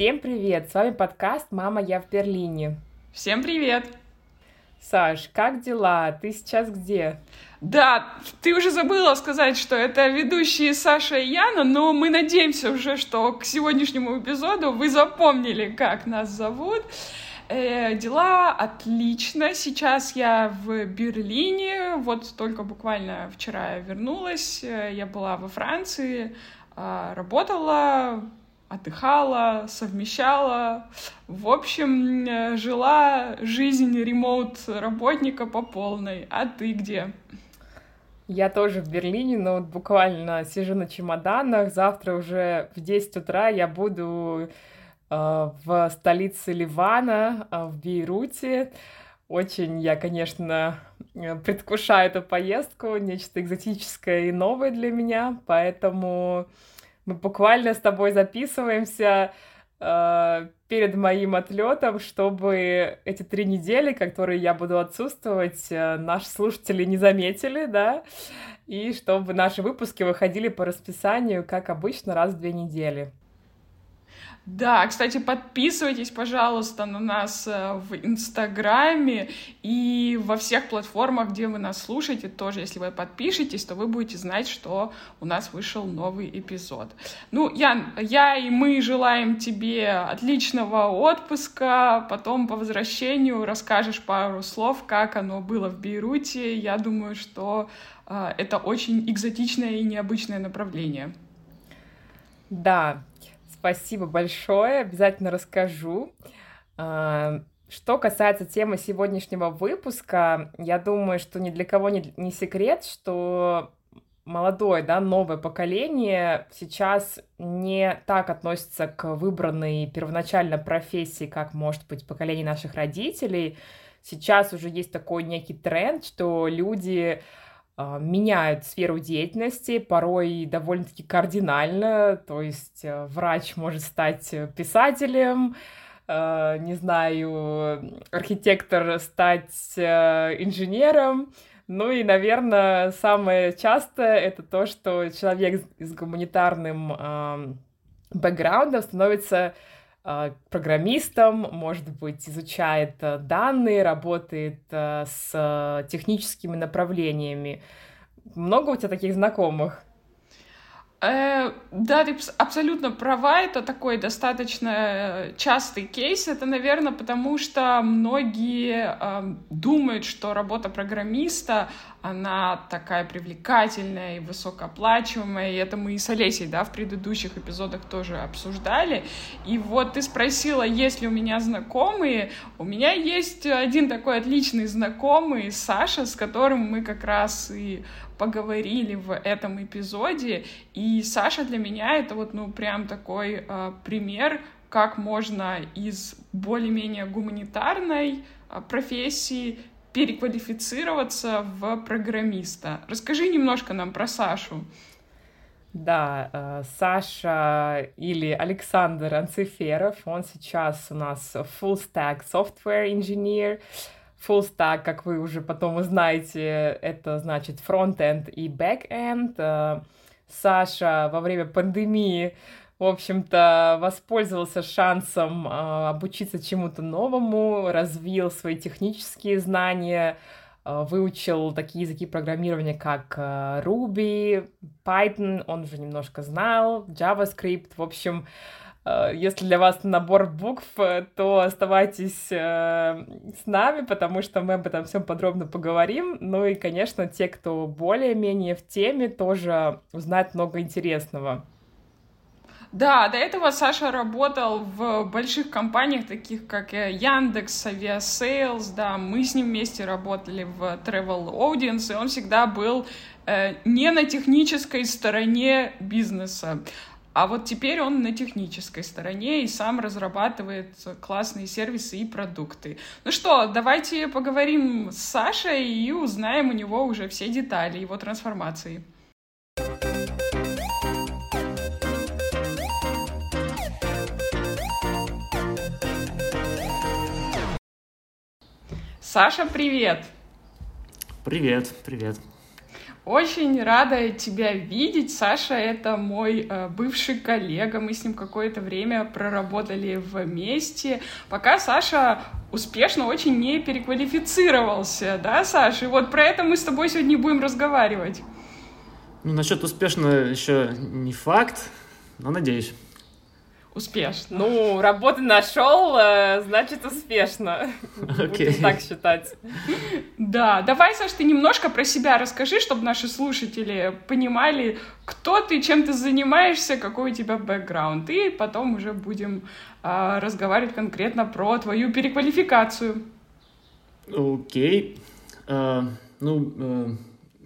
Всем привет! С вами подкаст «Мама, я в Берлине». Всем привет! Саш, как дела? Ты сейчас где? Да, ты уже забыла сказать, что это ведущие Саша и Яна, но мы надеемся уже, что к сегодняшнему эпизоду вы запомнили, как нас зовут. Э, дела отлично. Сейчас я в Берлине. Вот только буквально вчера я вернулась. Э, я была во Франции, э, работала, отдыхала, совмещала. В общем, э, жила жизнь ремоут-работника по полной. А ты где? Я тоже в Берлине, но вот буквально сижу на чемоданах. Завтра уже в 10 утра я буду э, в столице Ливана, э, в Бейруте. Очень я, конечно, предвкушаю эту поездку, нечто экзотическое и новое для меня, поэтому мы буквально с тобой записываемся э, перед моим отлетом, чтобы эти три недели, которые я буду отсутствовать, э, наши слушатели не заметили, да, и чтобы наши выпуски выходили по расписанию, как обычно, раз в две недели. Да, кстати, подписывайтесь, пожалуйста, на нас э, в Инстаграме и во всех платформах, где вы нас слушаете, тоже, если вы подпишетесь, то вы будете знать, что у нас вышел новый эпизод. Ну, Ян, я и мы желаем тебе отличного отпуска, потом по возвращению расскажешь пару слов, как оно было в Бейруте. Я думаю, что э, это очень экзотичное и необычное направление. Да, Спасибо большое, обязательно расскажу. А, что касается темы сегодняшнего выпуска, я думаю, что ни для кого не, не секрет, что молодое, да, новое поколение сейчас не так относится к выбранной первоначально профессии, как может быть поколение наших родителей. Сейчас уже есть такой некий тренд, что люди меняют сферу деятельности, порой довольно-таки кардинально, то есть э, врач может стать писателем, э, не знаю, архитектор стать э, инженером, ну и, наверное, самое частое это то, что человек с гуманитарным бэкграундом становится а, программистом, может быть, изучает э, данные, работает э, с техническими направлениями. Много у тебя таких знакомых? Э, да, ты абсолютно права, это такой достаточно э, частый кейс. Это, наверное, потому что многие э, думают, что работа программиста, она такая привлекательная и высокооплачиваемая, и это мы и с Олесей, да, в предыдущих эпизодах тоже обсуждали. И вот ты спросила, есть ли у меня знакомые. У меня есть один такой отличный знакомый, Саша, с которым мы как раз и поговорили в этом эпизоде. И Саша для меня это вот, ну, прям такой э, пример, как можно из более-менее гуманитарной э, профессии переквалифицироваться в программиста. Расскажи немножко нам про Сашу. Да, э, Саша или Александр Анциферов, он сейчас у нас full stack software engineer, full stack, как вы уже потом узнаете, это значит фронт-энд и бэк-энд. Э, Саша во время пандемии, в общем-то, воспользовался шансом э, обучиться чему-то новому, развил свои технические знания, э, выучил такие языки программирования, как Ruby, Python, он уже немножко знал, JavaScript, в общем, если для вас набор букв, то оставайтесь э, с нами, потому что мы об этом всем подробно поговорим. Ну и, конечно, те, кто более-менее в теме, тоже узнают много интересного. Да, до этого Саша работал в больших компаниях, таких как Яндекс, Aviasales, да, мы с ним вместе работали в Travel Audience, и он всегда был э, не на технической стороне бизнеса. А вот теперь он на технической стороне и сам разрабатывает классные сервисы и продукты. Ну что, давайте поговорим с Сашей и узнаем у него уже все детали его трансформации. Саша, привет! Привет, привет. Очень рада тебя видеть. Саша — это мой э, бывший коллега. Мы с ним какое-то время проработали вместе. Пока Саша успешно очень не переквалифицировался, да, Саша? И вот про это мы с тобой сегодня будем разговаривать. Ну, насчет успешно еще не факт, но надеюсь успешно. Ну, работу нашел, э, значит успешно. Okay. Будем так считать. Да, давай, Саш, ты немножко про себя расскажи, чтобы наши слушатели понимали, кто ты, чем ты занимаешься, какой у тебя бэкграунд. И потом уже будем э, разговаривать конкретно про твою переквалификацию. Окей. Okay. Uh, ну, uh,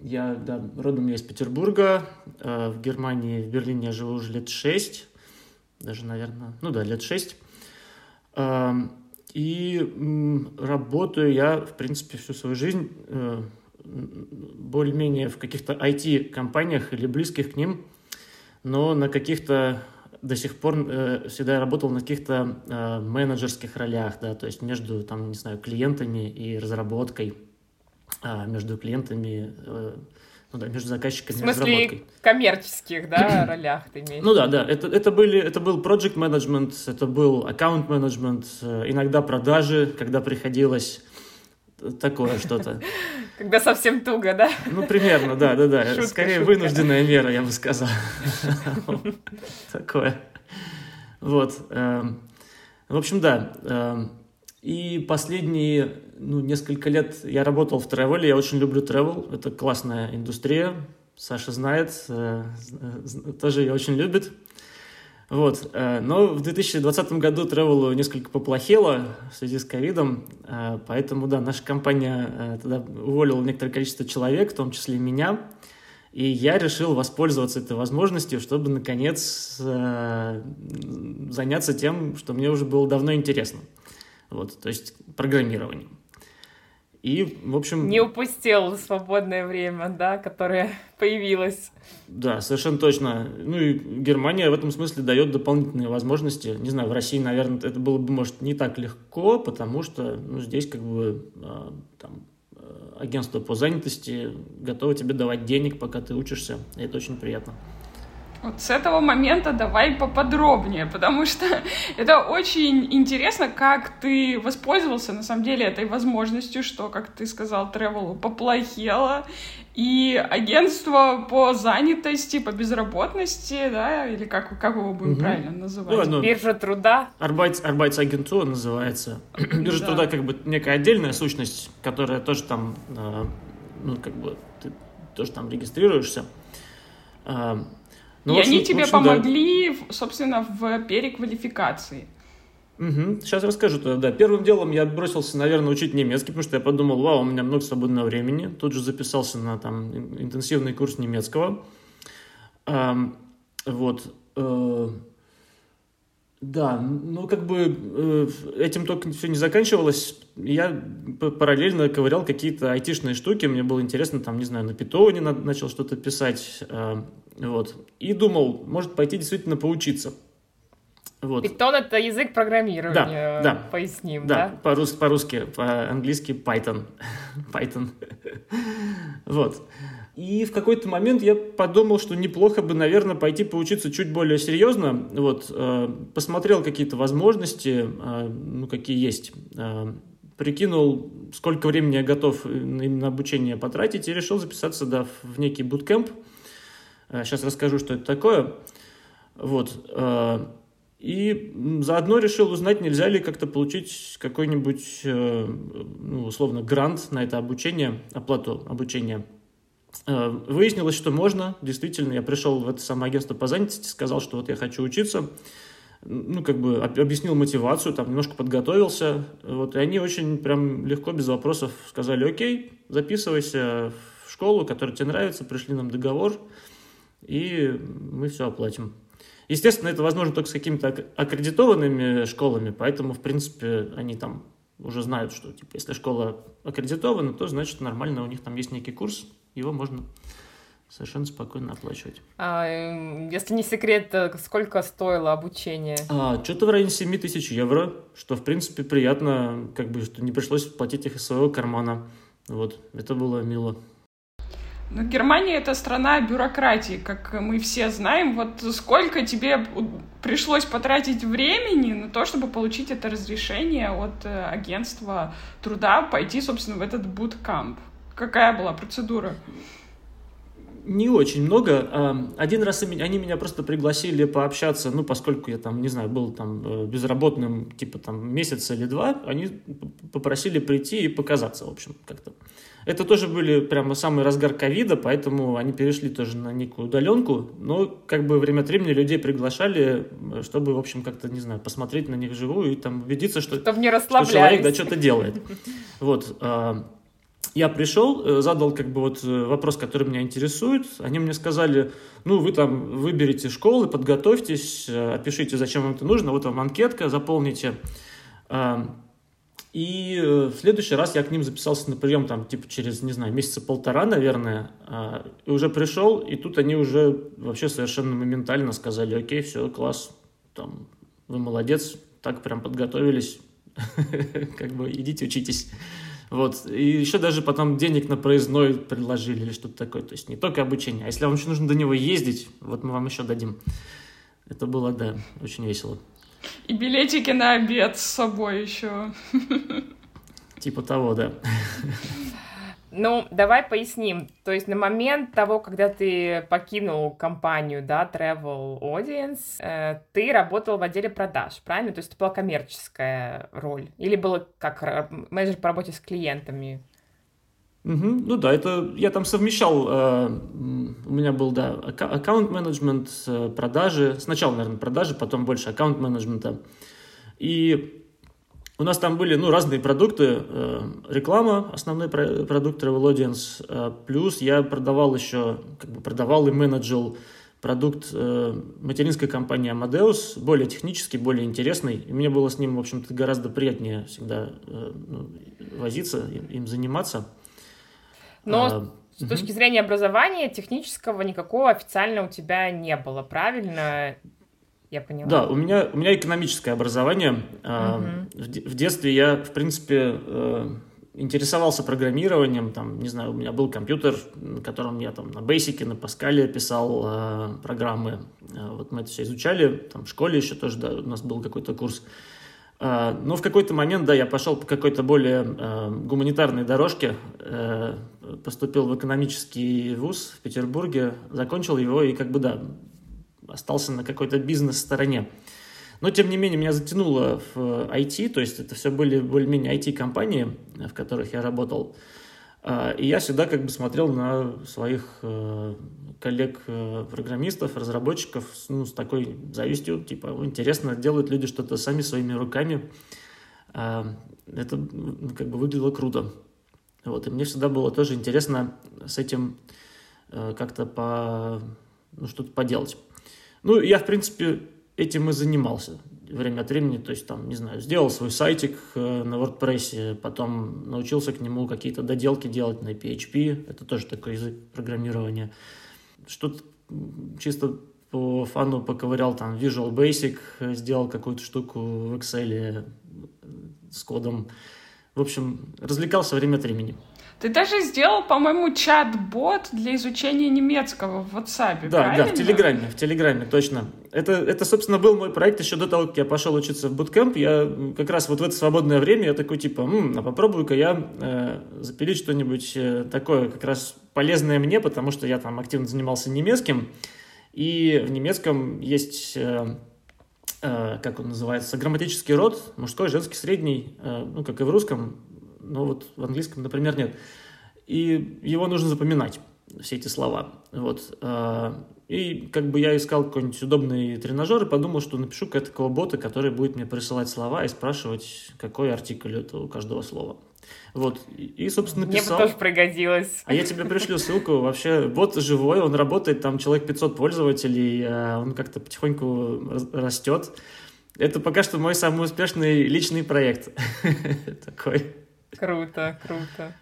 я да, родом я из Петербурга. Uh, в Германии, в Берлине я живу уже лет шесть даже, наверное, ну да, лет шесть. И работаю я, в принципе, всю свою жизнь э, более-менее в каких-то IT-компаниях или близких к ним, но на каких-то до сих пор э, всегда работал на каких-то э, менеджерских ролях, да, то есть между, там, не знаю, клиентами и разработкой, э, между клиентами э, ну да, между заказчиками В смысле коммерческих, да, ролях ты имеешь? Ну да, да, это, это, были, это был project management, это был аккаунт management, э, иногда продажи, когда приходилось такое что-то. Когда совсем туго, да? Ну, примерно, да, да, да. Шутка, Скорее шутка. вынужденная мера, я бы сказал. Такое. Вот. Эм, в общем, да. И последние ну, несколько лет я работал в тревеле, я очень люблю тревел, это классная индустрия, Саша знает, э, тоже ее очень любит. Вот. Э, но в 2020 году тревелу несколько поплохело в связи с ковидом, э, поэтому, да, наша компания тогда уволила некоторое количество человек, в том числе и меня, и я решил воспользоваться этой возможностью, чтобы, наконец, заняться тем, что мне уже было давно интересно – вот, то есть программированием. И, в общем... Не упустил свободное время, да, которое появилось. Да, совершенно точно. Ну и Германия в этом смысле дает дополнительные возможности. Не знаю, в России, наверное, это было бы, может, не так легко, потому что ну, здесь как бы а, там, а, агентство по занятости готово тебе давать денег, пока ты учишься, и это очень приятно. Вот с этого момента давай поподробнее, потому что это очень интересно, как ты воспользовался на самом деле этой возможностью, что, как ты сказал, Тревелу поплохело, и агентство по занятости, по безработности, да, или как, как его будем угу. правильно называть? Ну, Биржа труда. Арбайт, Арбайтсагентура называется. Биржа да. труда как бы некая отдельная сущность, которая тоже там, э, ну, как бы, ты тоже там регистрируешься. Ну, и общем, они тебе общем, помогли, да. собственно, в переквалификации. Угу. Сейчас расскажу тогда. Да, первым делом я бросился, наверное, учить немецкий, потому что я подумал, вау, у меня много свободного времени. Тут же записался на там интенсивный курс немецкого. А, вот. Э, да, ну как бы э, этим только все не заканчивалось. Я параллельно ковырял какие-то айтишные штуки. Мне было интересно, там, не знаю, на питоне начал что-то писать. Э, вот. И думал, может пойти действительно поучиться. Вот. Python — это язык программирования, да, да. поясним, да? Да, по-русски, по-английски Python. Python. вот. И в какой-то момент я подумал, что неплохо бы, наверное, пойти поучиться чуть более серьезно. Вот, э, посмотрел какие-то возможности, э, ну, какие есть. Э, прикинул, сколько времени я готов на обучение потратить, и решил записаться да, в некий буткемп. Э, Сейчас э, расскажу, что это такое. Вот. Э, и заодно решил узнать, нельзя ли как-то получить какой-нибудь, э, ну, условно, грант на это обучение, оплату обучения. Выяснилось, что можно. Действительно, я пришел в это самое агентство по занятости, сказал, что вот я хочу учиться. Ну, как бы объяснил мотивацию, там немножко подготовился. Вот, и они очень прям легко, без вопросов сказали, окей, записывайся в школу, которая тебе нравится, пришли нам договор и мы все оплатим. Естественно, это возможно только с какими-то аккредитованными школами, поэтому, в принципе, они там уже знают, что типа, если школа аккредитована, то значит нормально, у них там есть некий курс, его можно совершенно спокойно оплачивать. А, если не секрет, сколько стоило обучение? А, что-то в районе 7 тысяч евро, что, в принципе, приятно, как бы, что не пришлось платить их из своего кармана. Вот, это было мило. Ну, Германия — это страна бюрократии, как мы все знаем. Вот сколько тебе пришлось потратить времени на то, чтобы получить это разрешение от э, агентства труда пойти, собственно, в этот буткамп? Какая была процедура? Не очень много. А, один раз они меня просто пригласили пообщаться, ну, поскольку я там, не знаю, был там э, безработным, типа там месяц или два, они попросили прийти и показаться, в общем, как-то. Это тоже были прямо самый разгар ковида, поэтому они перешли тоже на некую удаленку, но как бы время от времени людей приглашали, чтобы, в общем, как-то, не знаю, посмотреть на них вживую и там убедиться, что, что человек да что-то делает. Вот. Я пришел, э, задал как бы вот э, вопрос, который меня интересует. Они мне сказали, ну, вы там выберите школы, подготовьтесь, э, опишите, зачем вам это нужно. Вот вам анкетка, заполните. А, и в следующий раз я к ним записался на прием, там, типа, через, не знаю, месяца полтора, наверное, и уже пришел, и тут они уже вообще совершенно моментально сказали, окей, все, класс, там, вы молодец, так прям подготовились, как бы идите учитесь. Вот. И еще даже потом денег на проездной предложили или что-то такое. То есть не только обучение. А если вам еще нужно до него ездить, вот мы вам еще дадим. Это было, да, очень весело. И билетики на обед с собой еще. Типа того, да. Ну, давай поясним. То есть на момент того, когда ты покинул компанию, да, Travel Audience, э, ты работал в отделе продаж, правильно? То есть это была коммерческая роль? Или было как менеджер по работе с клиентами? Угу, ну да, это я там совмещал, э, у меня был, да, аккаунт-менеджмент, э, продажи, сначала, наверное, продажи, потом больше аккаунт-менеджмента. И у нас там были ну, разные продукты, э, реклама, основной продукт Travel Audience, э, плюс я продавал еще, как бы продавал и менеджил продукт э, материнской компании Amadeus, более технический, более интересный. И мне было с ним, в общем-то, гораздо приятнее всегда ну, возиться, им заниматься. Но а, с угу. точки зрения образования технического никакого официально у тебя не было, правильно? Я поняла. Да, у меня, у меня экономическое образование. Угу. В, в детстве я, в принципе, э, интересовался программированием, там, не знаю, у меня был компьютер, на котором я там на Basic, на Паскале писал э, программы, э, вот мы это все изучали, там в школе еще тоже, да, у нас был какой-то курс. Э, но в какой-то момент, да, я пошел по какой-то более э, гуманитарной дорожке, э, поступил в экономический вуз в Петербурге, закончил его и как бы, да, остался на какой-то бизнес-стороне. Но, тем не менее, меня затянуло в IT, то есть это все были более-менее IT-компании, в которых я работал. А, и я всегда как бы смотрел на своих э, коллег-программистов, разработчиков ну, с такой завистью, типа, интересно, делают люди что-то сами своими руками. А, это ну, как бы выглядело круто. Вот, и мне всегда было тоже интересно с этим э, как-то по, ну, что-то поделать. Ну, я, в принципе, этим и занимался время от времени, то есть там, не знаю, сделал свой сайтик э, на WordPress, потом научился к нему какие-то доделки делать на PHP, это тоже такой язык программирования. Что-то чисто по фану поковырял там Visual Basic, сделал какую-то штуку в Excel э, с кодом. В общем, развлекался время от времени. Ты даже сделал, по-моему, чат-бот для изучения немецкого в WhatsApp, Да, правильно? да, в Телеграме, в Телеграме, точно. Это, это, собственно, был мой проект еще до того, как я пошел учиться в буткемп. Я как раз вот в это свободное время я такой, типа, М, а попробую-ка я э, запилить что-нибудь э, такое как раз полезное мне, потому что я там активно занимался немецким. И в немецком есть... Э, э как он называется, грамматический род, мужской, женский, средний, э, ну, как и в русском, но вот в английском, например, нет. И его нужно запоминать, все эти слова. Вот. А, и как бы я искал какой-нибудь удобный тренажер и подумал, что напишу какого-то такого бота, который будет мне присылать слова и спрашивать, какой артикль это у каждого слова. Вот. И, собственно, написал. Мне бы тоже пригодилось. А я тебе пришлю ссылку. Вообще, бот живой, он работает, там человек 500 пользователей, а он как-то потихоньку растет. Это пока что мой самый успешный личный проект. Такой. Круто, круто.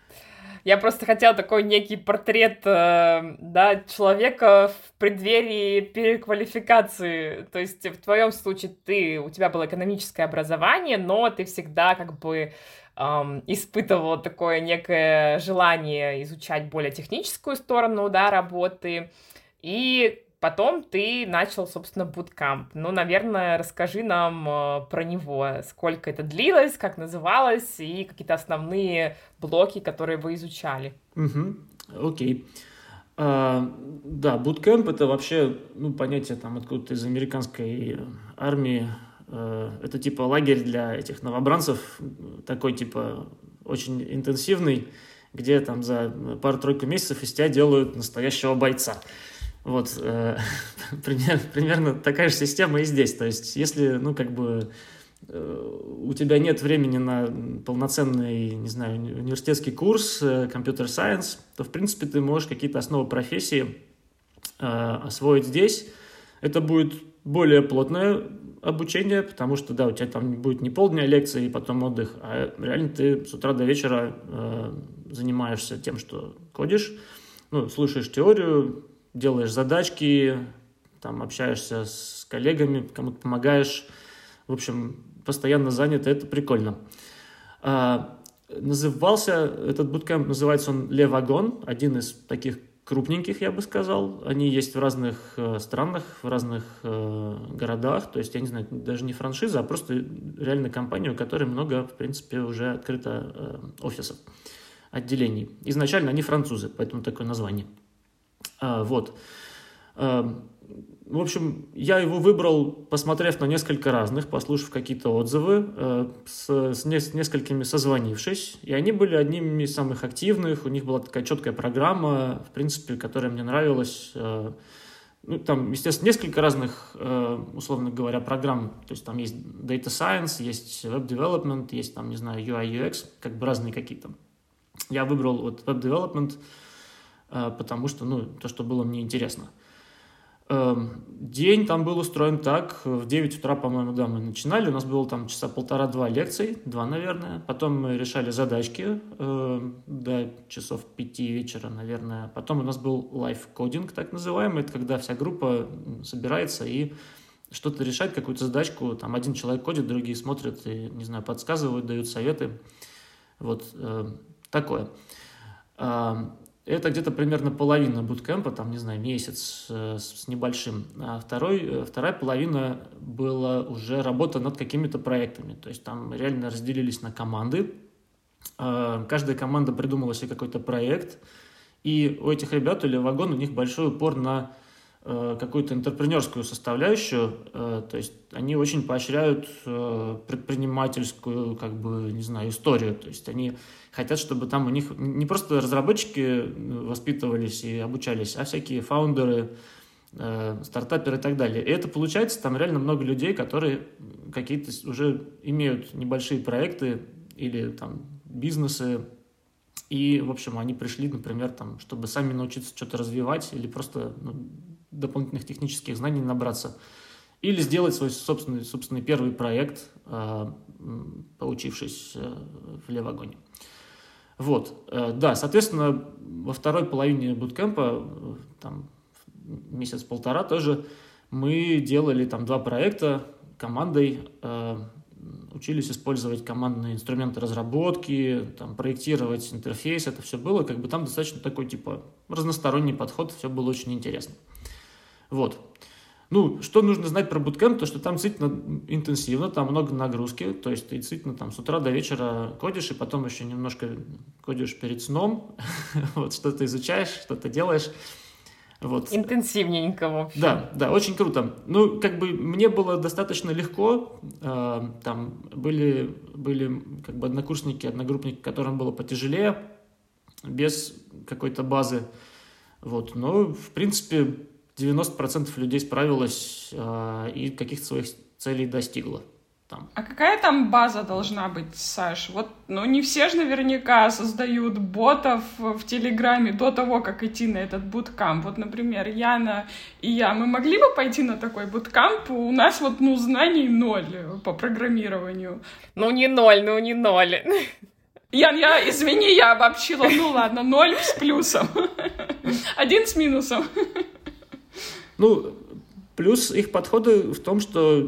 Я просто хотела такой некий портрет, э, да, человека в преддверии переквалификации. То есть в твоем случае ты, у тебя было экономическое образование, но ты всегда как бы эм, испытывал такое некое желание изучать более техническую сторону, да, работы. И Потом ты начал, собственно, буткамп. Ну, наверное, расскажи нам э, про него, сколько это длилось, как называлось, и какие-то основные блоки, которые вы изучали. Угу, окей. А, да, буткэмп это вообще, ну, понятие там откуда-то из американской армии. А, это типа лагерь для этих новобранцев, такой типа очень интенсивный, где там за пару-тройку месяцев из тебя делают настоящего бойца. Вот, э, пример, примерно такая же система и здесь. То есть, если, ну, как бы, э, у тебя нет времени на полноценный, не знаю, университетский курс компьютер-сайенс, то, в принципе, ты можешь какие-то основы профессии э, освоить здесь. Это будет более плотное обучение, потому что, да, у тебя там будет не полдня лекции и потом отдых, а реально ты с утра до вечера э, занимаешься тем, что кодишь, ну, слушаешь теорию, делаешь задачки, там общаешься с коллегами, кому-то помогаешь. В общем, постоянно занят, это прикольно. А, назывался, этот буткемп называется он Левагон, один из таких крупненьких, я бы сказал. Они есть в разных э, странах, в разных э, городах. То есть, я не знаю, даже не франшиза, а просто реально компания, у которой много, в принципе, уже открыто э, офисов, отделений. Изначально они французы, поэтому такое название. А, вот. А, в общем, я его выбрал, посмотрев на несколько разных, послушав какие-то отзывы, э, с, с, не, с несколькими созвонившись. И они были одними из самых активных, у них была такая четкая программа, в принципе, которая мне нравилась. Ну, там, естественно, несколько разных, условно говоря, программ. То есть там есть Data Science, есть Web Development, есть там, не знаю, UI, UX, как бы разные какие-то. Я выбрал вот Web Development – а, потому что, ну, то, что было мне интересно. Эм, день там был устроен так, в 9 утра, по-моему, да, мы начинали, у нас было там часа полтора-два лекций, два, наверное, потом мы решали задачки э, до часов пяти вечера, наверное, потом у нас был лайф-кодинг, так называемый, это когда вся группа собирается и что-то решает, какую-то задачку, там один человек кодит, другие смотрят и, не знаю, подсказывают, дают советы, вот э, такое. Это где-то примерно половина буткемпа, там, не знаю, месяц э, с небольшим. А второй, э, вторая половина была уже работа над какими-то проектами. То есть там реально разделились на команды. Э, каждая команда придумала себе какой-то проект. И у этих ребят или вагон у них большой упор на какую-то интерпренерскую составляющую, то есть они очень поощряют предпринимательскую, как бы, не знаю, историю, то есть они хотят, чтобы там у них не просто разработчики воспитывались и обучались, а всякие фаундеры, э, стартаперы и так далее. И это получается, там реально много людей, которые какие-то уже имеют небольшие проекты или там бизнесы, и, в общем, они пришли, например, там, чтобы сами научиться что-то развивать или просто ну, дополнительных технических знаний набраться. Или сделать свой собственный, собственный первый проект, э, поучившись э, в Левагоне. Вот, э, да, соответственно, во второй половине буткемпа, э, там, месяц-полтора тоже, мы делали там два проекта командой, учились использовать командные инструменты разработки, там, проектировать интерфейс, это все было, как бы там достаточно такой, типа, разносторонний подход, все было очень интересно. Вот. Ну, что нужно знать про буткемп, то что там действительно интенсивно, там много нагрузки, то есть ты действительно там с утра до вечера кодишь, и потом еще немножко кодишь перед сном, вот что-то изучаешь, что-то делаешь. Вот. Интенсивненько, в общем. Да, да, очень круто. Ну, как бы мне было достаточно легко. Э, там были, были как бы однокурсники, одногруппники, которым было потяжелее, без какой-то базы. Вот. Но, в принципе, 90% людей справилось э, и каких-то своих целей достигло. Там. А какая там база должна быть, Саш? Вот, ну, не все же наверняка создают ботов в Телеграме до того, как идти на этот буткамп. Вот, например, Яна и я, мы могли бы пойти на такой буткамп? У нас вот, ну, знаний ноль по программированию. Ну, не ноль, ну, не ноль. Ян, я, извини, я обобщила. Ну ладно, ноль с плюсом. Один с минусом. Ну, Плюс их подходы в том, что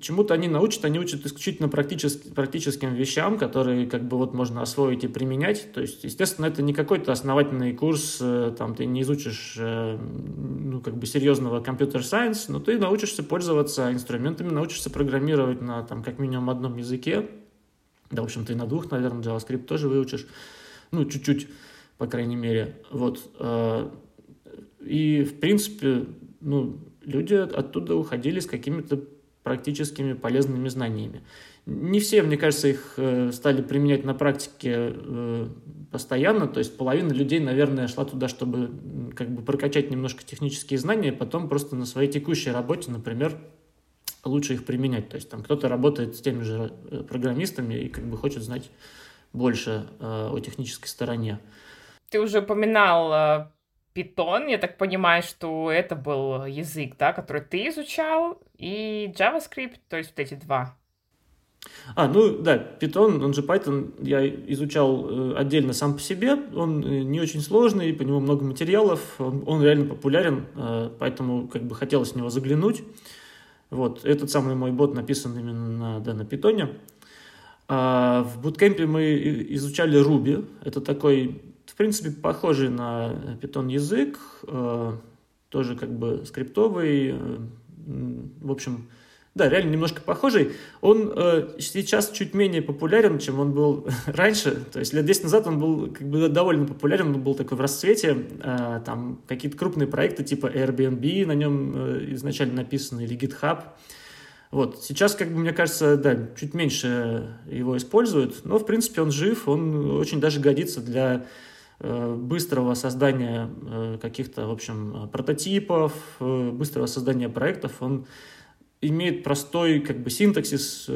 чему-то они научат, они учат исключительно практически, практическим вещам, которые как бы вот можно освоить и применять. То есть, естественно, это не какой-то основательный курс, э, там ты не изучишь э, ну, как бы серьезного компьютер-сайенс, но ты научишься пользоваться инструментами, научишься программировать на там как минимум одном языке. Да, в общем, ты на двух, наверное, JavaScript тоже выучишь. Ну, чуть-чуть, по крайней мере. Вот. Э, и, в принципе, ну, люди оттуда уходили с какими-то практическими полезными знаниями. Не все, мне кажется, их э, стали применять на практике э, постоянно, то есть половина людей, наверное, шла туда, чтобы как бы прокачать немножко технические знания, потом просто на своей текущей работе, например, лучше их применять. То есть там кто-то работает с теми же э, программистами и как бы хочет знать больше о технической стороне. Ты уже упоминал Python, я так понимаю, что это был язык, да, который ты изучал, и JavaScript, то есть вот эти два. А, ну да, Python, он же Python, я изучал э, отдельно сам по себе. Он э, не очень сложный, по нему много материалов, он, он реально популярен, э, поэтому как бы хотелось в него заглянуть. Вот, этот самый мой бот написан именно на, да, на Python. А в буткемпе мы изучали Ruby. Это такой в принципе, похожий на Python язык, э, тоже как бы скриптовый, э, в общем, да, реально немножко похожий. Он э, сейчас чуть менее популярен, чем он был раньше. То есть лет 10 назад он был как бы довольно популярен, он был такой в расцвете. Э, там какие-то крупные проекты типа Airbnb на нем э, изначально написаны, или GitHub. Вот. Сейчас, как бы, мне кажется, да, чуть меньше его используют, но, в принципе, он жив, он очень даже годится для Э, быстрого создания э, каких-то, в общем, прототипов, э, быстрого создания проектов, он имеет простой как бы синтаксис,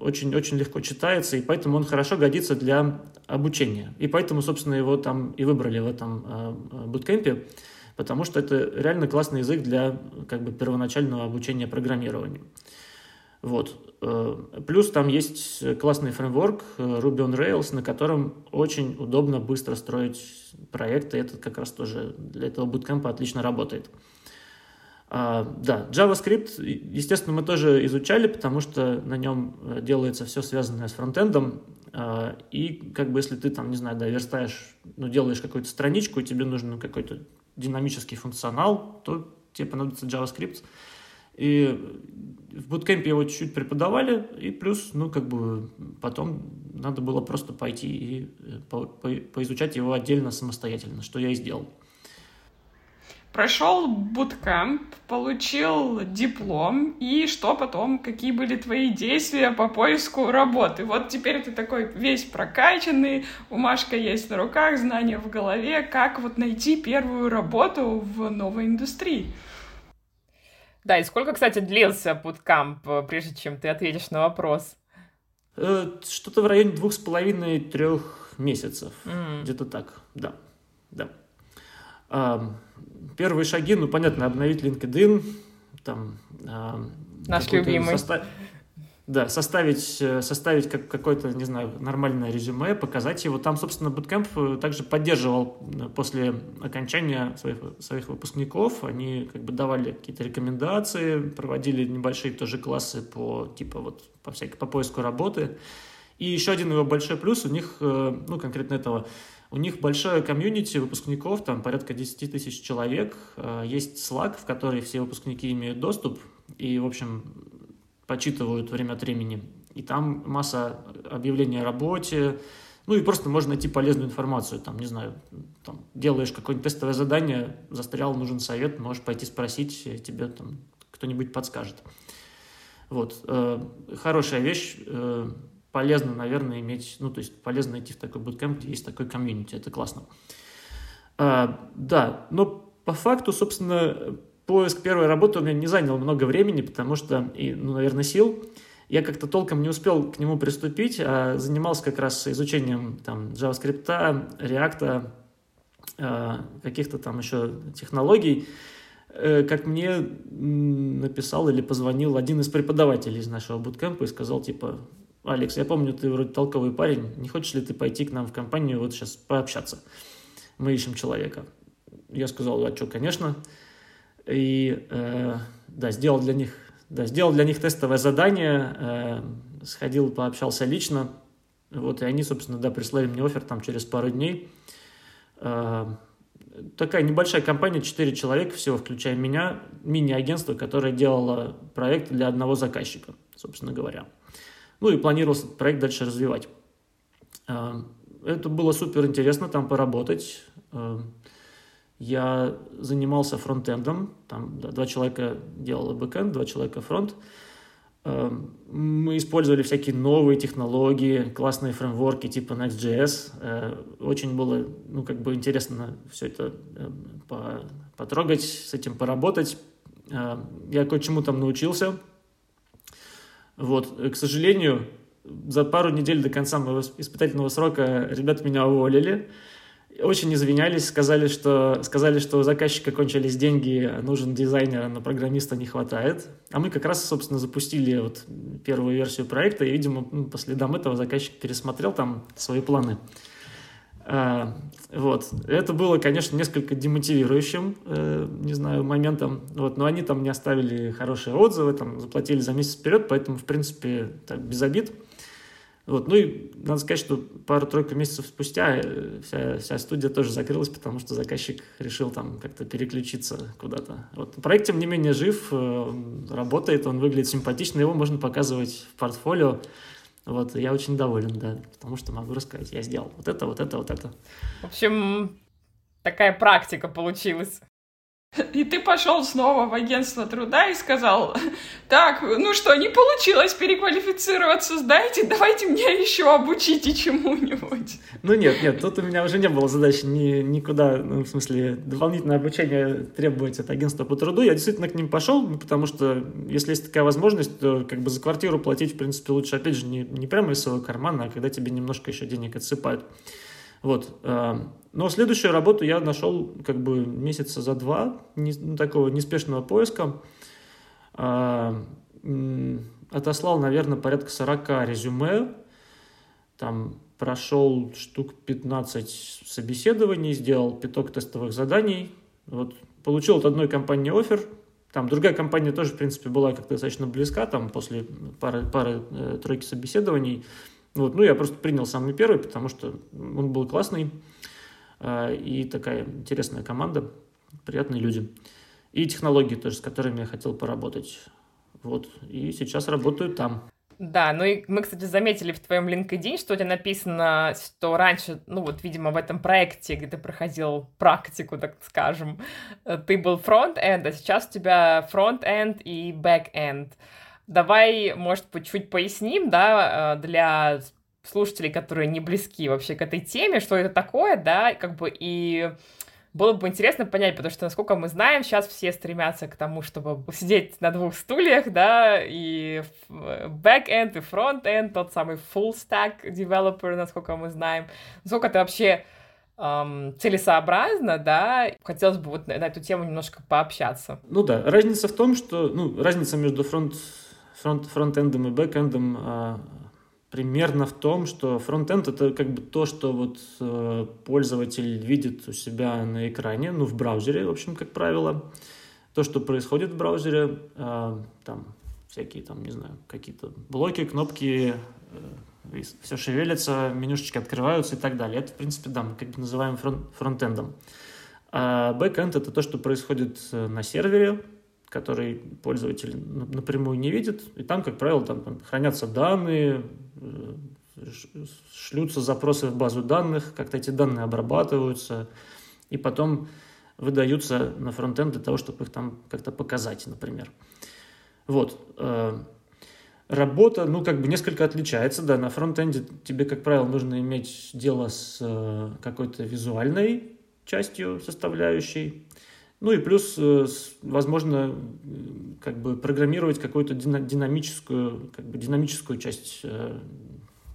очень-очень легко читается, и поэтому он хорошо годится для обучения. И поэтому, собственно, его там и выбрали в этом буткемпе, потому что это реально классный язык для как бы первоначального обучения программированию. Вот. Э, плюс там есть классный фреймворк э, Ruby on Rails, на котором очень удобно быстро строить проекты. Это как раз тоже для этого буткемпа отлично работает. А, да, JavaScript, естественно, мы тоже изучали, потому что на нем э, делается все связанное с фронтендом. А, и как бы если ты там, не знаю, да, верстаешь, ну, делаешь какую-то страничку, и тебе нужен какой-то динамический функционал, то тебе понадобится JavaScript. И в буткемпе его чуть-чуть преподавали, и плюс, ну, как бы потом надо было просто пойти и э, по по поизучать его отдельно самостоятельно, что я и сделал. Прошел буткемп, получил диплом, и что потом, какие были твои действия по поиску работы? Вот теперь ты такой весь прокачанный, бумажка есть на руках, знания в голове, как вот найти первую работу в новой индустрии? Да, и сколько, кстати, длился путкамп, э, прежде чем ты ответишь на вопрос? Э, что-то в районе двух с половиной трех месяцев. Mm. Где-то так, да. да. А, первые шаги, ну, понятно, обновить LinkedIn, там... А, Наш любимый. Состав да, составить, э, составить как, какое-то, не знаю, нормальное резюме, показать его. Там, собственно, Bootcamp э, также поддерживал э, после окончания своих, своих выпускников. Они как бы давали какие-то рекомендации, проводили небольшие тоже классы по, типа, вот, по, всякой, по поиску работы. И еще один его большой плюс у них, ну, конкретно этого, у них большое комьюнити выпускников, там порядка 10 тысяч человек. Есть Slack, в который все выпускники имеют доступ. И, в общем, почитывают время от времени. И там масса объявлений о работе, ну и просто можно найти полезную информацию. Там, не знаю, там, делаешь какое-нибудь тестовое задание, застрял, нужен совет, можешь пойти спросить, тебе там кто-нибудь подскажет. Вот. Э, хорошая вещь. Э, полезно, наверное, иметь, ну, то есть полезно найти в такой буткемп, где есть такой комьюнити, это классно. Э, да, но по факту, собственно, поиск первой работы у меня не занял много времени, потому что, и, ну, наверное, сил. Я как-то толком не успел к нему приступить, а занимался как раз изучением там, JavaScript, React, э, каких-то там еще технологий. Э, как мне написал или позвонил один из преподавателей из нашего буткемпа и сказал, типа, Алекс, я помню, ты вроде толковый парень, не хочешь ли ты пойти к нам в компанию вот сейчас пообщаться? Мы ищем человека. Я сказал, а что, конечно. И э, да, сделал для них, да, сделал для них тестовое задание, э, сходил, пообщался лично, вот, и они, собственно, да, прислали мне офер там через пару дней. Э, такая небольшая компания, 4 человека всего, включая меня, мини-агентство, которое делало проект для одного заказчика, собственно говоря. Ну и планировался этот проект дальше развивать. Э, это было супер интересно там поработать. Э, я занимался фронтендом, там да, два человека делало бэкенд, два человека фронт. Эм, мы использовали всякие новые технологии, классные фреймворки типа Next.js. Э, очень было, ну, как бы интересно все это эм, потрогать, с этим поработать. Э, я кое-чему там научился. Вот, к сожалению, за пару недель до конца моего испытательного срока ребята меня уволили очень извинялись, сказали, что, сказали, что у заказчика кончились деньги, нужен дизайнер, а на программиста не хватает. А мы как раз, собственно, запустили вот первую версию проекта, и, видимо, ну, по следам этого заказчик пересмотрел там свои планы. А, вот. Это было, конечно, несколько демотивирующим, э, не знаю, моментом, вот, но они там не оставили хорошие отзывы, там, заплатили за месяц вперед, поэтому, в принципе, так, без обид. Вот. Ну и надо сказать, что пару-тройку месяцев спустя э, вся, вся студия тоже закрылась, потому что заказчик решил там как-то переключиться куда-то. Вот. Проект, тем не менее, жив, э, работает, он выглядит симпатично, его можно показывать в портфолио. Вот, я очень доволен, да, потому что могу рассказать, я сделал вот это, вот это, вот это. В общем, такая практика получилась. И ты пошел снова в агентство труда и сказал, так, ну что, не получилось переквалифицироваться, сдайте, давайте меня еще обучите чему-нибудь. Ну нет, нет, тут у меня уже не было задачи ни, никуда, ну, в смысле, дополнительное обучение требовать от агентства по труду. Я действительно к ним пошел, потому что если есть такая возможность, то как бы за квартиру платить, в принципе, лучше, опять же, не, не прямо из своего кармана, а когда тебе немножко еще денег отсыпают. Вот. Э, но следующую работу я нашел как бы месяца за два не, ну, такого неспешного поиска. Э, отослал, наверное, порядка 40 резюме. Там прошел штук 15 собеседований, сделал пяток тестовых заданий. Вот. Получил от одной компании офер. Там другая компания тоже, в принципе, была как-то достаточно близка, там после пары, пары э, собеседований. Вот, ну, я просто принял самый первый, потому что он был классный, э, и такая интересная команда, приятные люди. И технологии тоже, с которыми я хотел поработать. Вот, и сейчас работаю там. Да, ну и мы, кстати, заметили в твоем LinkedIn, что у тебя написано, что раньше, ну вот, видимо, в этом проекте, где ты проходил практику, так скажем, э, ты был фронт-энд, а сейчас у тебя фронт-энд и бэк-энд. Давай, может чуть поясним, да, э, для слушателей, которые не близки вообще к этой теме, что это такое, да, как бы и было бы интересно понять, потому что, насколько мы знаем, сейчас все стремятся к тому, чтобы сидеть на двух стульях, да, и back-end, и front-end, тот самый full-stack developer, насколько мы знаем. Насколько это вообще эм, целесообразно, да, хотелось бы вот на, на эту тему немножко пообщаться. Ну да, разница в том, что, ну, разница между фронт фронт, фронтендом и бэкэндом а, примерно в том, что фронтенд это как бы то, что вот э, пользователь видит у себя на экране, ну в браузере, в общем, как правило, то, что происходит в браузере, э, там всякие там, не знаю, какие-то блоки, кнопки, э, все шевелится, менюшечки открываются и так далее. Это, в принципе, да, мы как бы называем фронт, фронтендом. А бэкэнд это то, что происходит э, на сервере, который пользователь напрямую не видит. И там, как правило, там, хранятся данные, э, шлются запросы в базу данных, как-то эти данные обрабатываются, и потом выдаются на фронтенд для того, чтобы их там как-то показать, например. Вот. Э, работа, ну, как бы несколько отличается, да, на фронтенде тебе, как правило, нужно иметь дело с э, какой-то визуальной частью составляющей, ну и плюс, э, возможно, как бы программировать какую-то динамическую, как бы динамическую часть, э,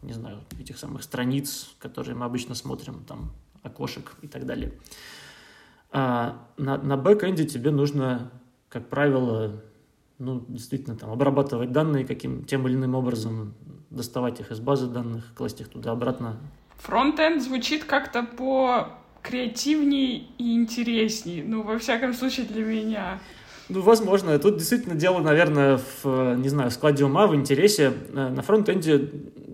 не знаю, этих самых страниц, которые мы обычно смотрим, там, окошек и так далее. А на, на бэкэнде тебе нужно, как правило, ну, действительно, там, обрабатывать данные каким тем или иным образом, доставать их из базы данных, класть их туда-обратно. Фронтенд звучит как-то по креативней и интересней, ну, во всяком случае, для меня. Ну, возможно. Тут действительно дело, наверное, в, не знаю, в складе ума, в интересе. Э, на фронтенде,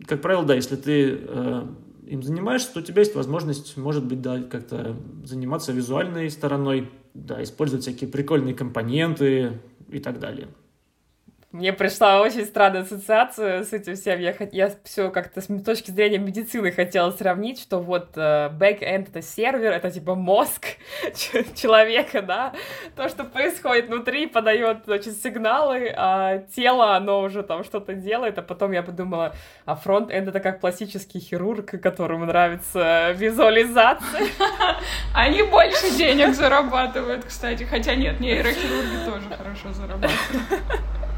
как правило, да, если ты э, им занимаешься, то у тебя есть возможность, может быть, да, как-то заниматься визуальной стороной, да, использовать всякие прикольные компоненты и так далее. Мне пришла очень странная ассоциация с этим всем. Я, я все как-то с точки зрения медицины хотела сравнить, что вот back-end — это сервер, это типа мозг человека, да. То, что происходит внутри, подает, значит, сигналы, а тело, оно уже там что-то делает. А потом я подумала, а фронт-энд — это как пластический хирург, которому нравится визуализация. Они больше денег зарабатывают, кстати. Хотя нет, нейрохирурги тоже хорошо зарабатывают.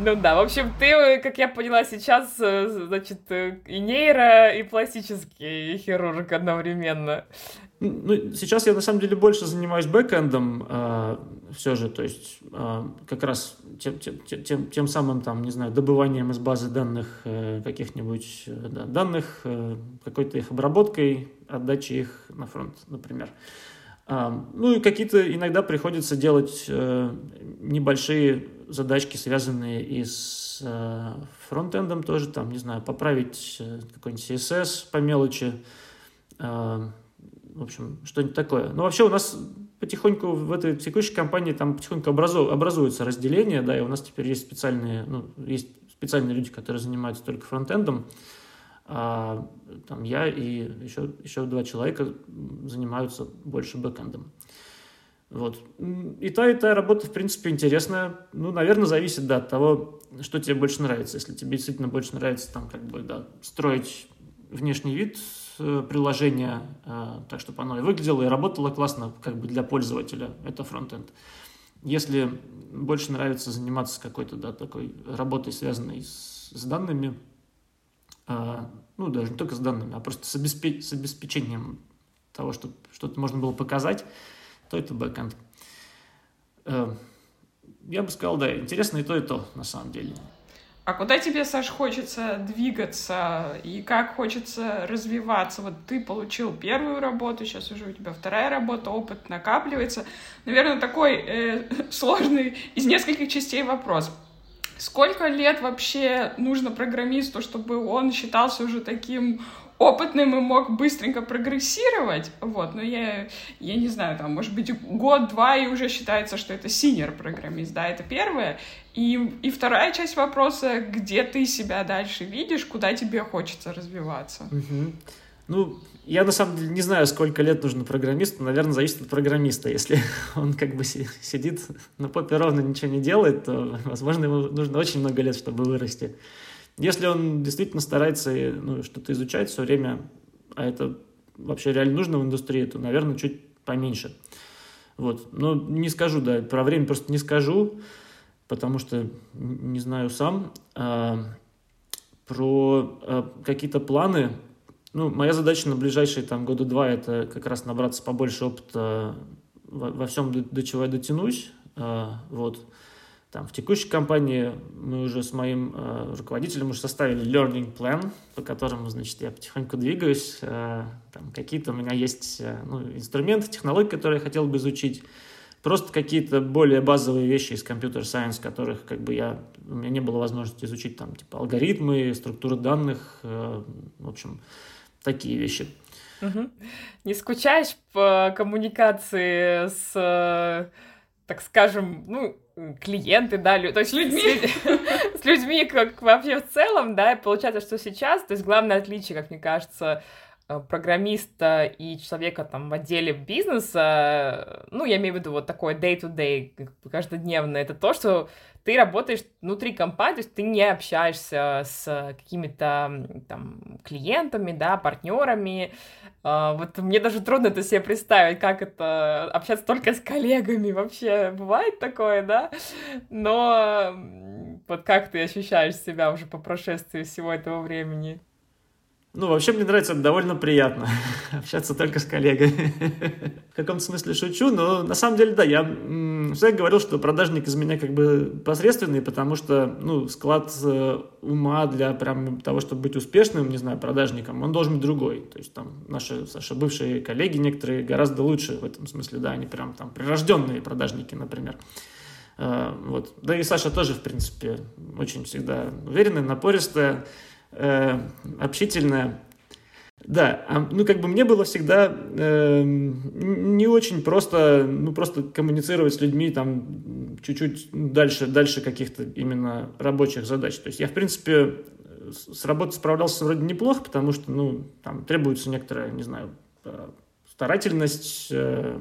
Ну да, в общем, ты, как я поняла сейчас, э, значит, э, и нейро, и пластический хирург одновременно. Ну, сейчас я на самом деле больше занимаюсь бэкэндом э, все же, то есть э, как раз тем, тем, тем, тем самым, там, не знаю, добыванием из базы данных э, каких-нибудь э, да, данных, э, какой-то их обработкой, отдачей их на фронт, например. Э, ну и какие-то иногда приходится делать э, небольшие задачки, связанные и с э, фронтендом тоже, там, не знаю, поправить э, какой-нибудь CSS по мелочи, э, в общем, что-нибудь такое. Но вообще у нас потихоньку в этой текущей компании там потихоньку образу, образуется разделение, да, и у нас теперь есть специальные, ну, есть специальные люди, которые занимаются только фронтендом, а там я и еще, еще два человека занимаются больше бэкэндом. Вот. И та, и та работа, в принципе, интересная. Ну, наверное, зависит, да, от того, что тебе больше нравится. Если тебе действительно больше нравится там, как бы, да, строить внешний вид э, приложения, э, так, чтобы оно и выглядело, и работало классно, как бы, для пользователя, это фронтенд. Если больше нравится заниматься какой-то, да, такой работой, связанной с, с данными, э, ну, даже не только с данными, а просто с, обеспеч- с обеспечением того, чтобы что-то можно было показать, то это бэкэнд. Э, я бы сказал, да, интересно и то, и то, на самом деле. А куда тебе, Саш, хочется двигаться и как хочется развиваться? Вот ты получил первую работу, сейчас уже у тебя вторая работа, опыт накапливается. Наверное, такой э, сложный из нескольких частей вопрос. Сколько лет вообще нужно программисту, чтобы он считался уже таким опытным и мог быстренько прогрессировать, вот, но я, я не знаю, там, может быть, год-два и уже считается, что это синер программист, да, это первое. И, и вторая часть вопроса, где ты себя дальше видишь, куда тебе хочется развиваться. Ну, я на самом деле не знаю, сколько лет нужно программисту, наверное, зависит от программиста. Если он как бы сидит на попе ровно ничего не делает, то, возможно, ему нужно очень много лет, чтобы вырасти. Если он действительно старается ну, что-то изучать все время, а это вообще реально нужно в индустрии, то, наверное, чуть поменьше. Вот. Но не скажу, да, про время просто не скажу, потому что не знаю сам. А, про а, какие-то планы. Ну, моя задача на ближайшие там года два это как раз набраться побольше опыта во, во всем, до, до чего я дотянусь. А, вот. Там, в текущей компании мы уже с моим э, руководителем уже составили learning plan, по которому, значит, я потихоньку двигаюсь. Э, там какие-то у меня есть э, ну, инструменты, технологии, которые я хотел бы изучить. Просто какие-то более базовые вещи из компьютер сайенс, которых как бы я, у меня не было возможности изучить, там, типа алгоритмы, структуры данных, э, в общем, такие вещи. Угу. Не скучаешь по коммуникации с, э, так скажем, ну, клиенты, да, лю... то есть с людьми, с людьми как вообще в целом, да, и получается, что сейчас, то есть главное отличие, как мне кажется, программиста и человека там в отделе бизнеса, ну, я имею в виду вот такое day-to-day, -day, каждодневное, это то, что ты работаешь внутри компании, то есть ты не общаешься с какими-то там клиентами, да, партнерами. А, вот мне даже трудно это себе представить, как это общаться только с коллегами. Вообще бывает такое, да? Но вот как ты ощущаешь себя уже по прошествии всего этого времени? Ну, вообще мне нравится, это довольно приятно общаться только с коллегами. В каком-то смысле шучу, но на самом деле, да, я всегда говорил, что продажник из меня как бы посредственный, потому что, ну, склад э, ума для прям того, чтобы быть успешным, не знаю, продажником, он должен быть другой. То есть там наши, Саша, бывшие коллеги некоторые гораздо лучше в этом смысле, да, они прям там прирожденные продажники, например. Э, вот. Да и Саша тоже, в принципе, очень всегда уверенная, напористая, э, общительная. Да, а, ну как бы мне было всегда э, не очень просто, ну просто коммуницировать с людьми там чуть-чуть дальше, дальше каких-то именно рабочих задач. То есть я, в принципе, с работой справлялся вроде неплохо, потому что, ну, там требуется некоторая, не знаю, э, старательность, э,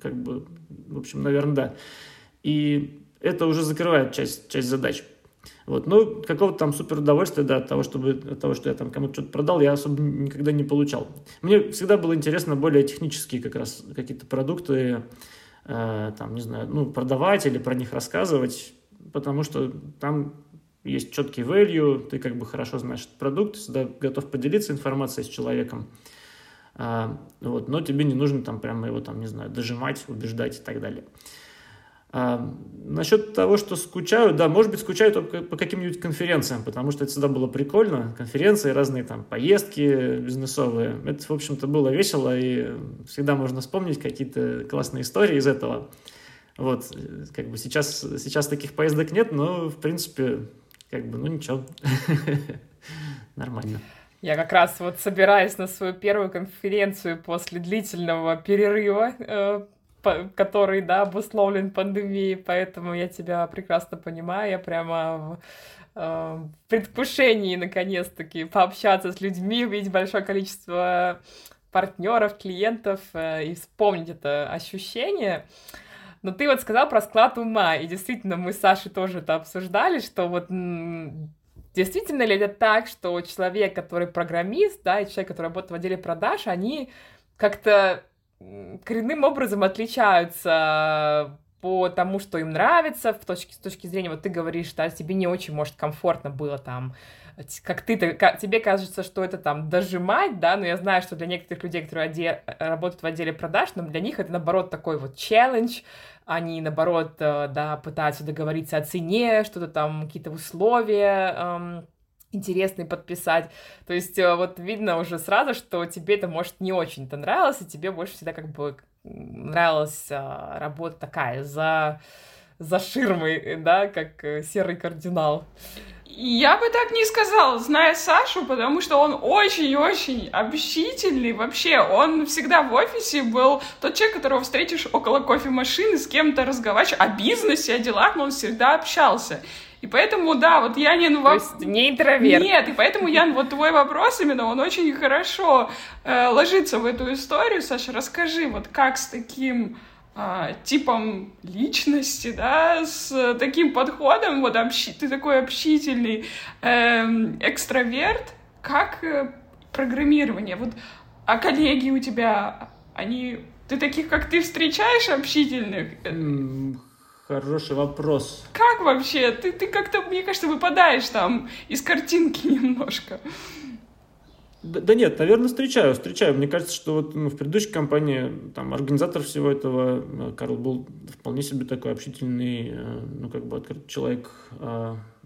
как бы, в общем, наверное, да. И это уже закрывает часть, часть задач. Вот. Но какого-то там супер удовольствия, да, от того, чтобы, от того, что я там кому-то что-то продал, я особо никогда не получал. Мне всегда было интересно более технические как раз какие-то продукты, э, там, не знаю, ну, продавать или про них рассказывать, потому что там есть четкий value, ты как бы хорошо знаешь этот продукт, всегда готов поделиться информацией с человеком. А, вот, но тебе не нужно там прямо его там, не знаю, дожимать, убеждать и так далее. А, насчет того, что скучаю, да, может быть, скучаю только по каким-нибудь конференциям, потому что это всегда было прикольно. Конференции, разные там поездки бизнесовые. Это, в общем-то, было весело, и всегда можно вспомнить какие-то классные истории из этого. Вот, как бы сейчас, сейчас таких поездок нет, но, в принципе, как бы, ну ничего, нормально. Я как раз вот собираюсь на свою первую конференцию после длительного перерыва э, который, да, обусловлен пандемией, поэтому я тебя прекрасно понимаю, я прямо в, э, предвкушении, наконец-таки, пообщаться с людьми, увидеть большое количество партнеров, клиентов э, и вспомнить это ощущение. Но ты вот сказал про склад ума, и действительно мы с Сашей тоже это обсуждали, что вот действительно ли это так, что человек, который программист, да, и человек, который работает в отделе продаж, они как-то коренным образом отличаются по тому, что им нравится, в точке, с точки зрения, вот ты говоришь, да, тебе не очень, может, комфортно было там, как ты, тебе кажется, что это там дожимать, да, но я знаю, что для некоторых людей, которые оде, работают в отделе продаж, но для них это, наоборот, такой вот челлендж, они, наоборот, э, да, пытаются договориться о цене, что-то там, какие-то условия, эм, интересный подписать. То есть э, вот видно уже сразу, что тебе это, может, не очень-то нравилось, и тебе больше всегда как бы нравилась а, работа такая, за, за ширмой, да, как э, серый кардинал. Я бы так не сказала, зная Сашу, потому что он очень-очень общительный. Вообще, он всегда в офисе был тот человек, которого встретишь около кофемашины, с кем-то разговариваешь о бизнесе, о делах, но он всегда общался. И поэтому, да, вот Янин... Ну, То есть не интроверт. Нет, и поэтому, Ян, вот твой вопрос именно, он очень хорошо э, ложится в эту историю. Саша, расскажи, вот как с таким э, типом личности, да, с таким подходом, вот общи, ты такой общительный э, экстраверт, как э, программирование? Вот, а коллеги у тебя, они... Ты таких, как ты, встречаешь общительных? Хороший вопрос. Как вообще? Ты, ты как-то, мне кажется, выпадаешь там из картинки немножко. Да, да нет, наверное, встречаю, встречаю. Мне кажется, что вот ну, в предыдущей компании там организатор всего этого, э, Карл, был вполне себе такой общительный, э, ну, как бы открытый человек.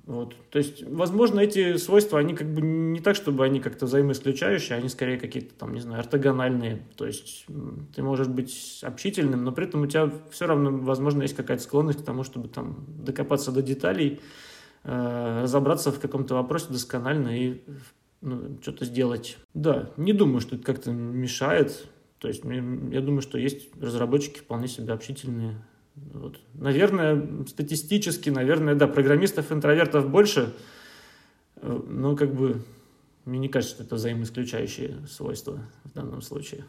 Вот. То есть, возможно, эти свойства, они как бы не так, чтобы они как-то взаимоисключающие, они скорее какие-то там, не знаю, ортогональные. То есть ты можешь быть общительным, но при этом у тебя все равно, возможно, есть какая-то склонность к тому, чтобы там докопаться до деталей, э, разобраться в каком-то вопросе досконально и ну, что-то сделать. Да, не думаю, что это как-то мешает. То есть я думаю, что есть разработчики вполне себе общительные, вот. Наверное, статистически, наверное, да, программистов-интровертов больше, э, но как бы мне не кажется, что это взаимоисключающие свойства в данном случае.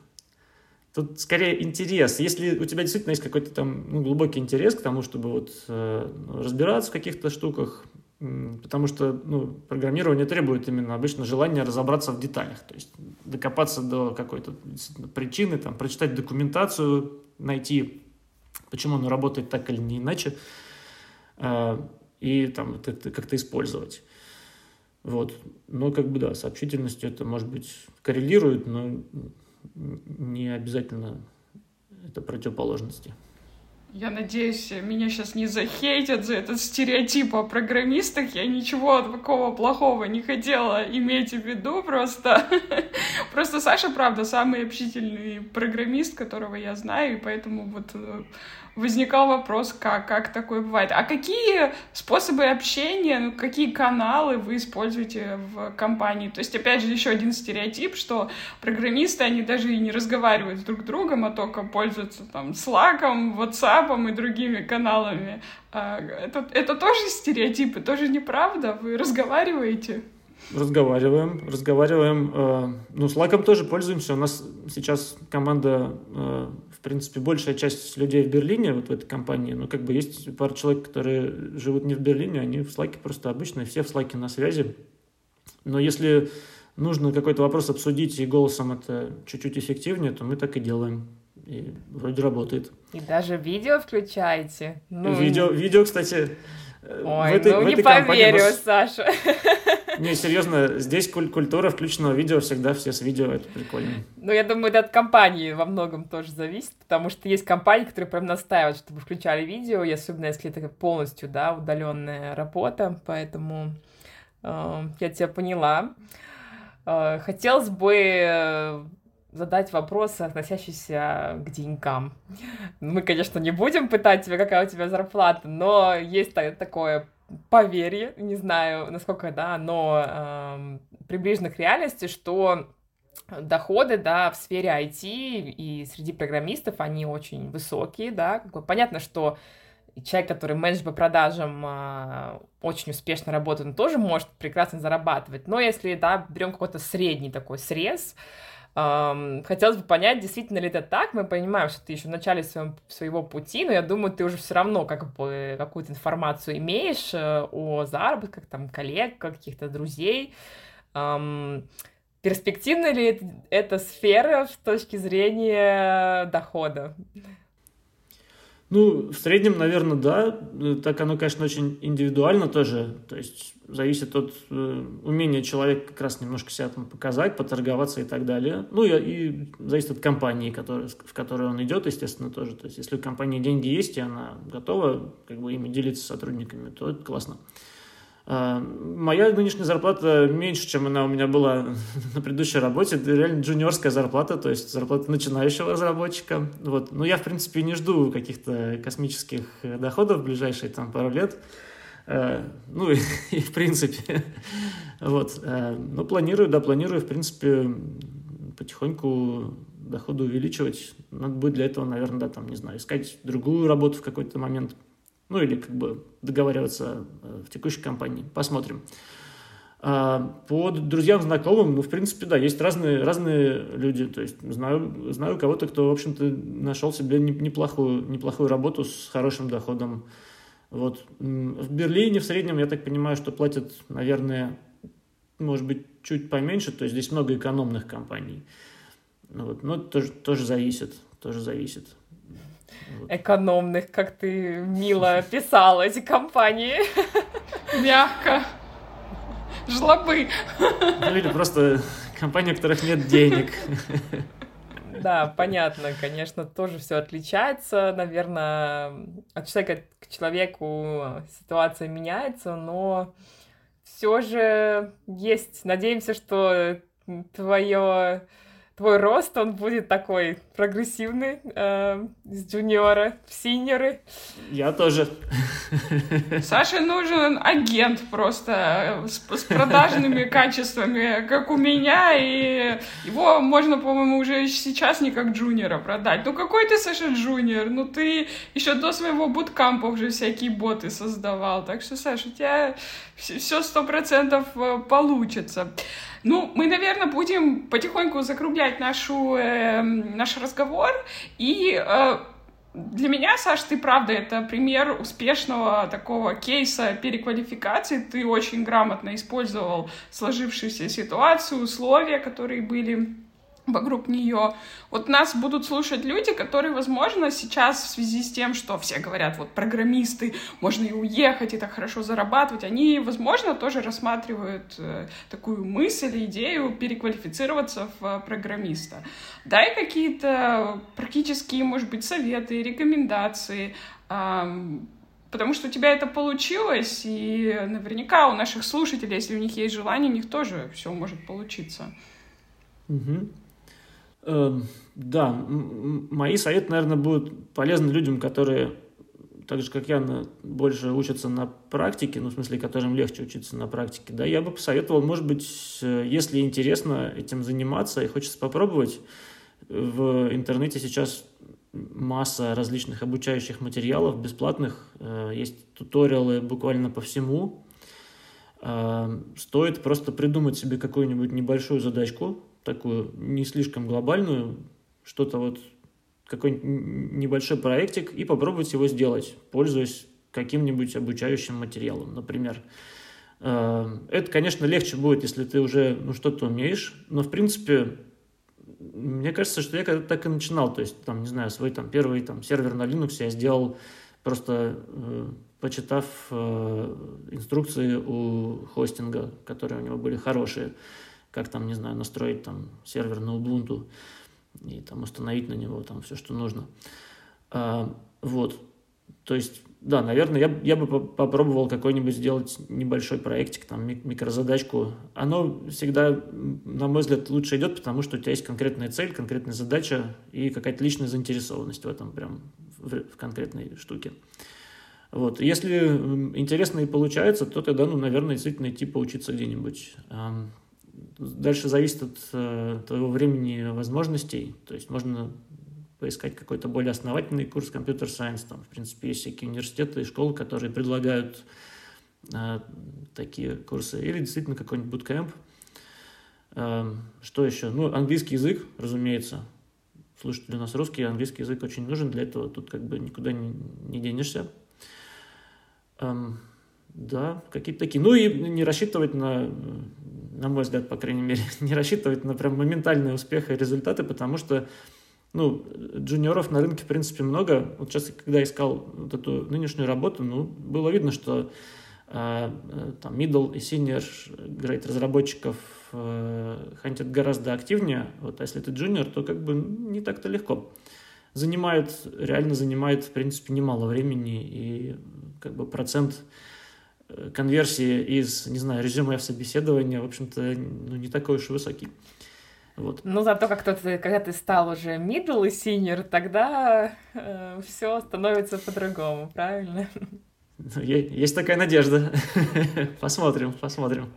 Тут скорее интерес. Если у тебя действительно есть какой-то там ну, глубокий интерес к тому, чтобы вот э, разбираться в каких-то штуках, потому что ну, программирование требует именно обычно желания разобраться в деталях, то есть докопаться до какой-то причины, там, прочитать документацию, найти почему оно работает так или не иначе, а, и там как-то, как использовать. Вот. Но как бы да, с общительностью это, может быть, коррелирует, но не обязательно это противоположности. Я надеюсь, меня сейчас не захейтят за этот стереотип о программистах. Я ничего такого плохого не хотела иметь в виду, просто... просто Саша, правда, самый общительный программист, которого я знаю, и поэтому вот э, возникал вопрос, как, как такое бывает. А какие способы общения, ну, какие каналы вы используете в компании? То есть, опять же, еще один стереотип, что программисты, они даже и не разговаривают с друг другом, а только пользуются там Slack, WhatsApp и другими каналами. А это, это тоже стереотипы, тоже неправда? Вы разговариваете? Разговариваем, разговариваем. Э, ну, Slack тоже пользуемся. У нас сейчас команда э, принципе, большая часть людей в Берлине, вот в этой компании, ну, как бы есть пара человек, которые живут не в Берлине, они в Слаке просто обычные, все в Слаке на связи. Но если нужно какой-то вопрос обсудить, и голосом это чуть-чуть эффективнее, то мы так и делаем. И вроде работает. И даже видео включаете. Ну... Видео, видео, кстати, Ой, в этой, ну в этой не поверю, нас... Саша. Не, серьезно, здесь куль- культура включенного видео всегда все с видео, это прикольно. Ну, я думаю, это от компании во многом тоже зависит, потому что есть компании, которые прям настаивают, чтобы включали видео, и особенно если это полностью, да, удаленная работа, поэтому э, я тебя поняла. Э, хотелось бы э, задать вопросы, относящиеся к деньгам. Мы, конечно, не будем пытать тебя, какая у тебя зарплата, но есть такое поверье, не знаю, насколько, да, но э, приближено к реальности, что доходы, да, в сфере IT и среди программистов, они очень высокие, да, понятно, что человек, который менеджер по продажам э, очень успешно работает, он тоже может прекрасно зарабатывать, но если, да, берем какой-то средний такой срез, Хотелось бы понять, действительно ли это так. Мы понимаем, что ты еще в начале своем, своего пути, но я думаю, ты уже все равно как бы какую-то информацию имеешь э, о заработках, там, коллег, каких-то друзей. Перспективна ли эта сфера с точки зрения дохода? Ну, в среднем, наверное, да. Так оно, конечно, очень индивидуально тоже. То есть зависит от э, умения человека как раз немножко себя там показать, поторговаться и так далее. Ну, и, и зависит от компании, который, в которой он идет, естественно, тоже. То есть, если у компании деньги есть, и она готова как бы ими делиться с сотрудниками, то это классно. А, моя нынешняя зарплата меньше, чем она у меня была на предыдущей работе. Это реально джуниорская зарплата, то есть зарплата начинающего разработчика. Вот. Но я, в принципе, не жду каких-то космических доходов в ближайшие там, пару лет. А, ну и, и в принципе. Вот. А, но планирую, да, планирую, в принципе, потихоньку доходы увеличивать. Надо будет для этого, наверное, да, там, не знаю, искать другую работу в какой-то момент ну или как бы договариваться э, в текущей компании. Посмотрим. А, по друзьям, знакомым, ну, в принципе, да, есть разные, разные люди. То есть знаю, знаю кого-то, кто, в общем-то, нашел себе неплохую, неплохую работу с хорошим доходом. Вот. В Берлине в среднем, я так понимаю, что платят, наверное, может быть, чуть поменьше. То есть здесь много экономных компаний. Вот. Но тоже, тоже зависит. Тоже зависит экономных, как ты мило писала эти компании. Мягко. Жлобы. Ну или просто компании, у которых нет денег. Да, понятно, конечно, тоже все отличается. Наверное, от человека к человеку ситуация меняется, но все же есть. Надеемся, что твое твой рост, он будет такой прогрессивный, э, с джуниора в синьоры. Я тоже. Саше нужен агент просто э, с, с продажными качествами, как у меня, и его можно, по-моему, уже сейчас не как джуниора продать. Ну какой ты, Саша, джуниор? Ну ты еще до своего буткампа уже всякие боты создавал, так что, Саша, у тебя все сто процентов э, получится. Ну, мы, наверное, будем потихоньку закруглять нашу, э, наш разговор. И э, для меня, Саш, ты правда, это пример успешного такого кейса переквалификации. Ты очень грамотно использовал сложившуюся ситуацию, условия, которые были вокруг нее. Вот нас будут слушать люди, которые, возможно, сейчас в связи с тем, что все говорят, вот программисты, можно и уехать, и так хорошо зарабатывать, они, возможно, тоже рассматривают э, такую мысль, идею переквалифицироваться в э, программиста. Дай какие-то практические, может быть, советы, рекомендации, э, потому что у тебя это получилось, и наверняка у наших слушателей, если у них есть желание, у них тоже все может получиться. Угу. Эм, да, мои советы, наверное, будут полезны людям, которые, так же как я, больше учатся на практике, ну, в смысле, которым легче учиться на практике. Да, я бы посоветовал, может быть, э, если интересно этим заниматься и хочется попробовать, в интернете сейчас масса различных обучающих материалов бесплатных, э, есть туториалы буквально по всему. Эм, стоит просто придумать себе какую-нибудь небольшую задачку, такую не слишком глобальную, что-то вот, какой-нибудь небольшой проектик и попробовать его сделать, пользуясь каким-нибудь обучающим материалом, например. Э, это, конечно, легче будет, если ты уже ну, что-то умеешь, но, в принципе, мне кажется, что я когда-то так и начинал, то есть, там, не знаю, свой там первый там сервер на Linux я сделал просто э, почитав э, инструкции у хостинга, которые у него были хорошие как там, не знаю, настроить там сервер на Ubuntu и там установить на него там все, что нужно. А, вот. То есть, да, наверное, я, я бы попробовал какой-нибудь сделать небольшой проектик, там, микрозадачку. Оно всегда, на мой взгляд, лучше идет, потому что у тебя есть конкретная цель, конкретная задача и какая-то личная заинтересованность в этом прям, в, в конкретной штуке. Вот. Если интересно и получается, то тогда, ну, наверное, действительно идти поучиться где-нибудь. Дальше зависит от э, твоего времени возможностей. То есть можно поискать какой-то более основательный курс компьютер-сайенс. Там, в принципе, есть всякие университеты и школы, которые предлагают э, такие курсы. Или действительно какой-нибудь буткэмп. Э, что еще? Ну, английский язык, разумеется. Слушатели у нас русский, английский язык очень нужен для этого. Тут как бы никуда не, не денешься. Эм, да, какие-то такие. Ну и не рассчитывать на на мой взгляд, по крайней мере, не рассчитывать на прям моментальный успех и результаты, потому что ну, джуниоров на рынке, в принципе, много. Вот сейчас, когда искал вот эту нынешнюю работу, ну, было видно, что э, там middle и senior grade разработчиков э, хантят гораздо активнее. Вот, а если ты джуниор, то как бы не так-то легко. Занимает, реально занимает, в принципе, немало времени, и как бы процент конверсии из, не знаю, резюме в собеседование, в общем-то, ну, не такой уж высокий. Вот. Ну, зато как то когда ты стал уже middle и senior, тогда э, все становится по-другому, правильно? Есть такая надежда. посмотрим, посмотрим.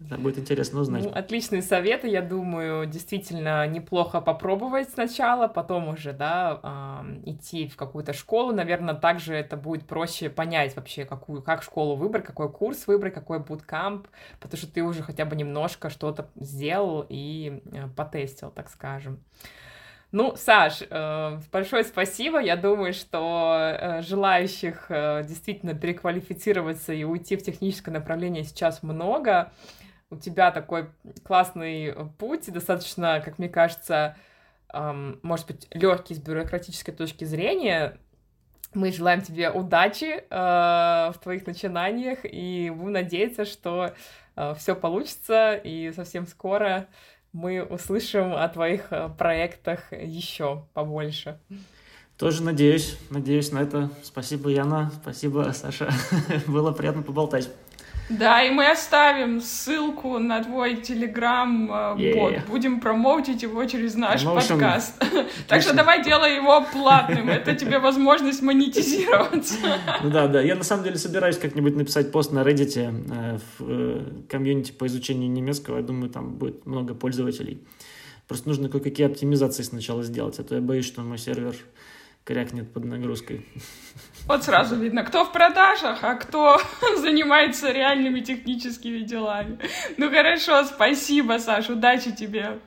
Да, будет интересно узнать. Ну, отличные советы, я думаю, действительно неплохо попробовать сначала, потом уже, да, э, идти в какую-то школу. Наверное, также это будет проще понять вообще, какую, как школу выбрать, какой курс выбрать, какой буткамп, потому что ты уже хотя бы немножко что-то сделал и э, потестил, так скажем. Ну, Саш, э, большое спасибо. Я думаю, что э, желающих э, действительно переквалифицироваться и уйти в техническое направление сейчас много у тебя такой классный путь, достаточно, как мне кажется, может быть, легкий с бюрократической точки зрения. Мы желаем тебе удачи э, в твоих начинаниях и будем надеяться, что э, все получится и совсем скоро мы услышим о твоих э, проектах еще побольше. Тоже надеюсь, надеюсь на это. Спасибо, Яна, спасибо, Саша. Было приятно поболтать. Да, и мы оставим ссылку на твой телеграм-бот. Yeah. Будем промоутить его через наш Promotion. подкаст. так что давай делай его платным. Это тебе возможность монетизироваться. ну да, да. Я на самом деле собираюсь как-нибудь написать пост на Reddit э, в э, комьюнити по изучению немецкого. Я думаю, там будет много пользователей. Просто нужно кое-какие оптимизации сначала сделать, а то я боюсь, что мой сервер крякнет под нагрузкой. Вот сразу видно, кто в продажах, а кто занимается реальными техническими делами. Ну хорошо, спасибо, Саш, удачи тебе.